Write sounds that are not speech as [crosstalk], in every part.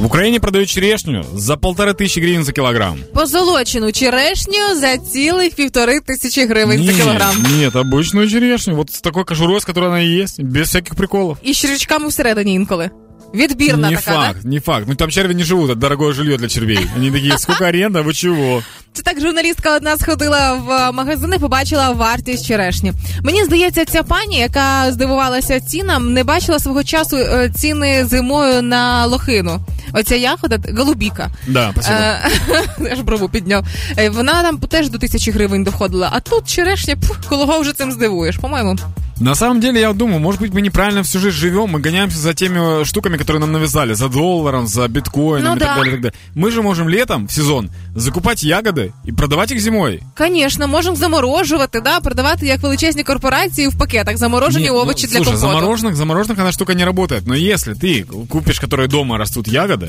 В Украине продают черешню за полторы тысячи гривен за килограмм. Позолочену черешню за цілих півтори тисячі гривень за кілограм. Нет, обычную черешню. Вот с такой кожурой, с которой она и есть. Без всяких приколов. І з червячками всередині інколи. Відбірна не така, факт, не факт. Ну там черви не живут, это дорогое жилье для червей. Они такие, сколько аренда, вы чего? Це так журналістка одна сходила в магазин і побачила вартість черешні. Мені здається, ця пані, яка здивувалася цінам, не бачила свого часу е, ціни зимою на лохину. Оця ягода голубіка. Да, спасибо. Е, [laughs] Аж брову підняв. Е, Вона там теж до тисячі гривень доходила. А тут черешня, пух, кого вже цим здивуєш, по-моєму. На самом деле, я думаю, может быть, мы неправильно всю жизнь живем, мы гоняемся за теми штуками, которые нам навязали, за долларом, за биткоином Ну и да. так далее, и так далее. Мы же можем летом, в сезон, закупать ягоды и продавать их зимой. Звісно, можемо заморожувати, да, продавати як величезні корпорації в пакетах заморожені Не, ну, овочі для слушай, компоту. замороженных, замороженных она штука не работает. Но если ты купишь, которые дома растут ягоды,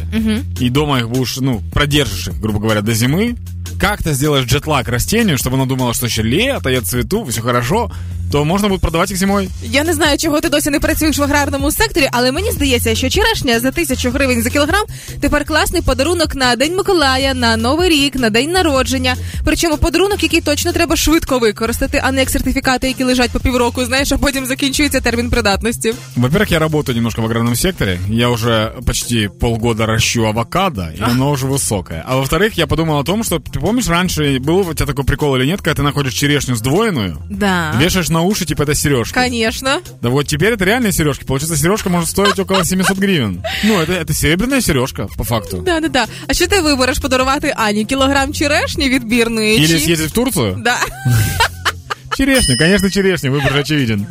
и дома их будешь, ну, продержишь их, грубо говоря, до зимы, как-то сделаешь джетлаг растению, чтобы оно думало, что еще лето, я цвету, все хорошо, то можно будет продавать их зимой. Я не знаю, чого ти досі не працюєш в аграрному секторі, але мені здається, що черешня за тисячу гривень за кілограм тепер класний подарунок на День Миколая, на Новий рік, на день народження. Причому подарунок, який точно треба швидко використати, а не як сертифікати, які лежать по півроку, знаєш, а потім закінчується термін придатності. Во-первых, я работаю немножко в аграрном секторе. Я уже почти полгода ращу авокадо, и оно уже высокое. А во-вторых, я подумал о том, что, ты помнишь, раньше был у тебя такой прикол или нет, когда ты находишь черешню сдвоенную, Да. вешаешь на уши, типа это сережка. Конечно. Да вот теперь это реальные сережки. Получается, сережка может стоить около 700 гривен. Ну, это, это серебряная сережка, по факту. Да, да, да. А що ти вибереш подарувати Ані? Кілограм черешні відбірної? Или чи... съездить в Турцию? Да. Черешня, конечно, черешня, выбор же очевиден.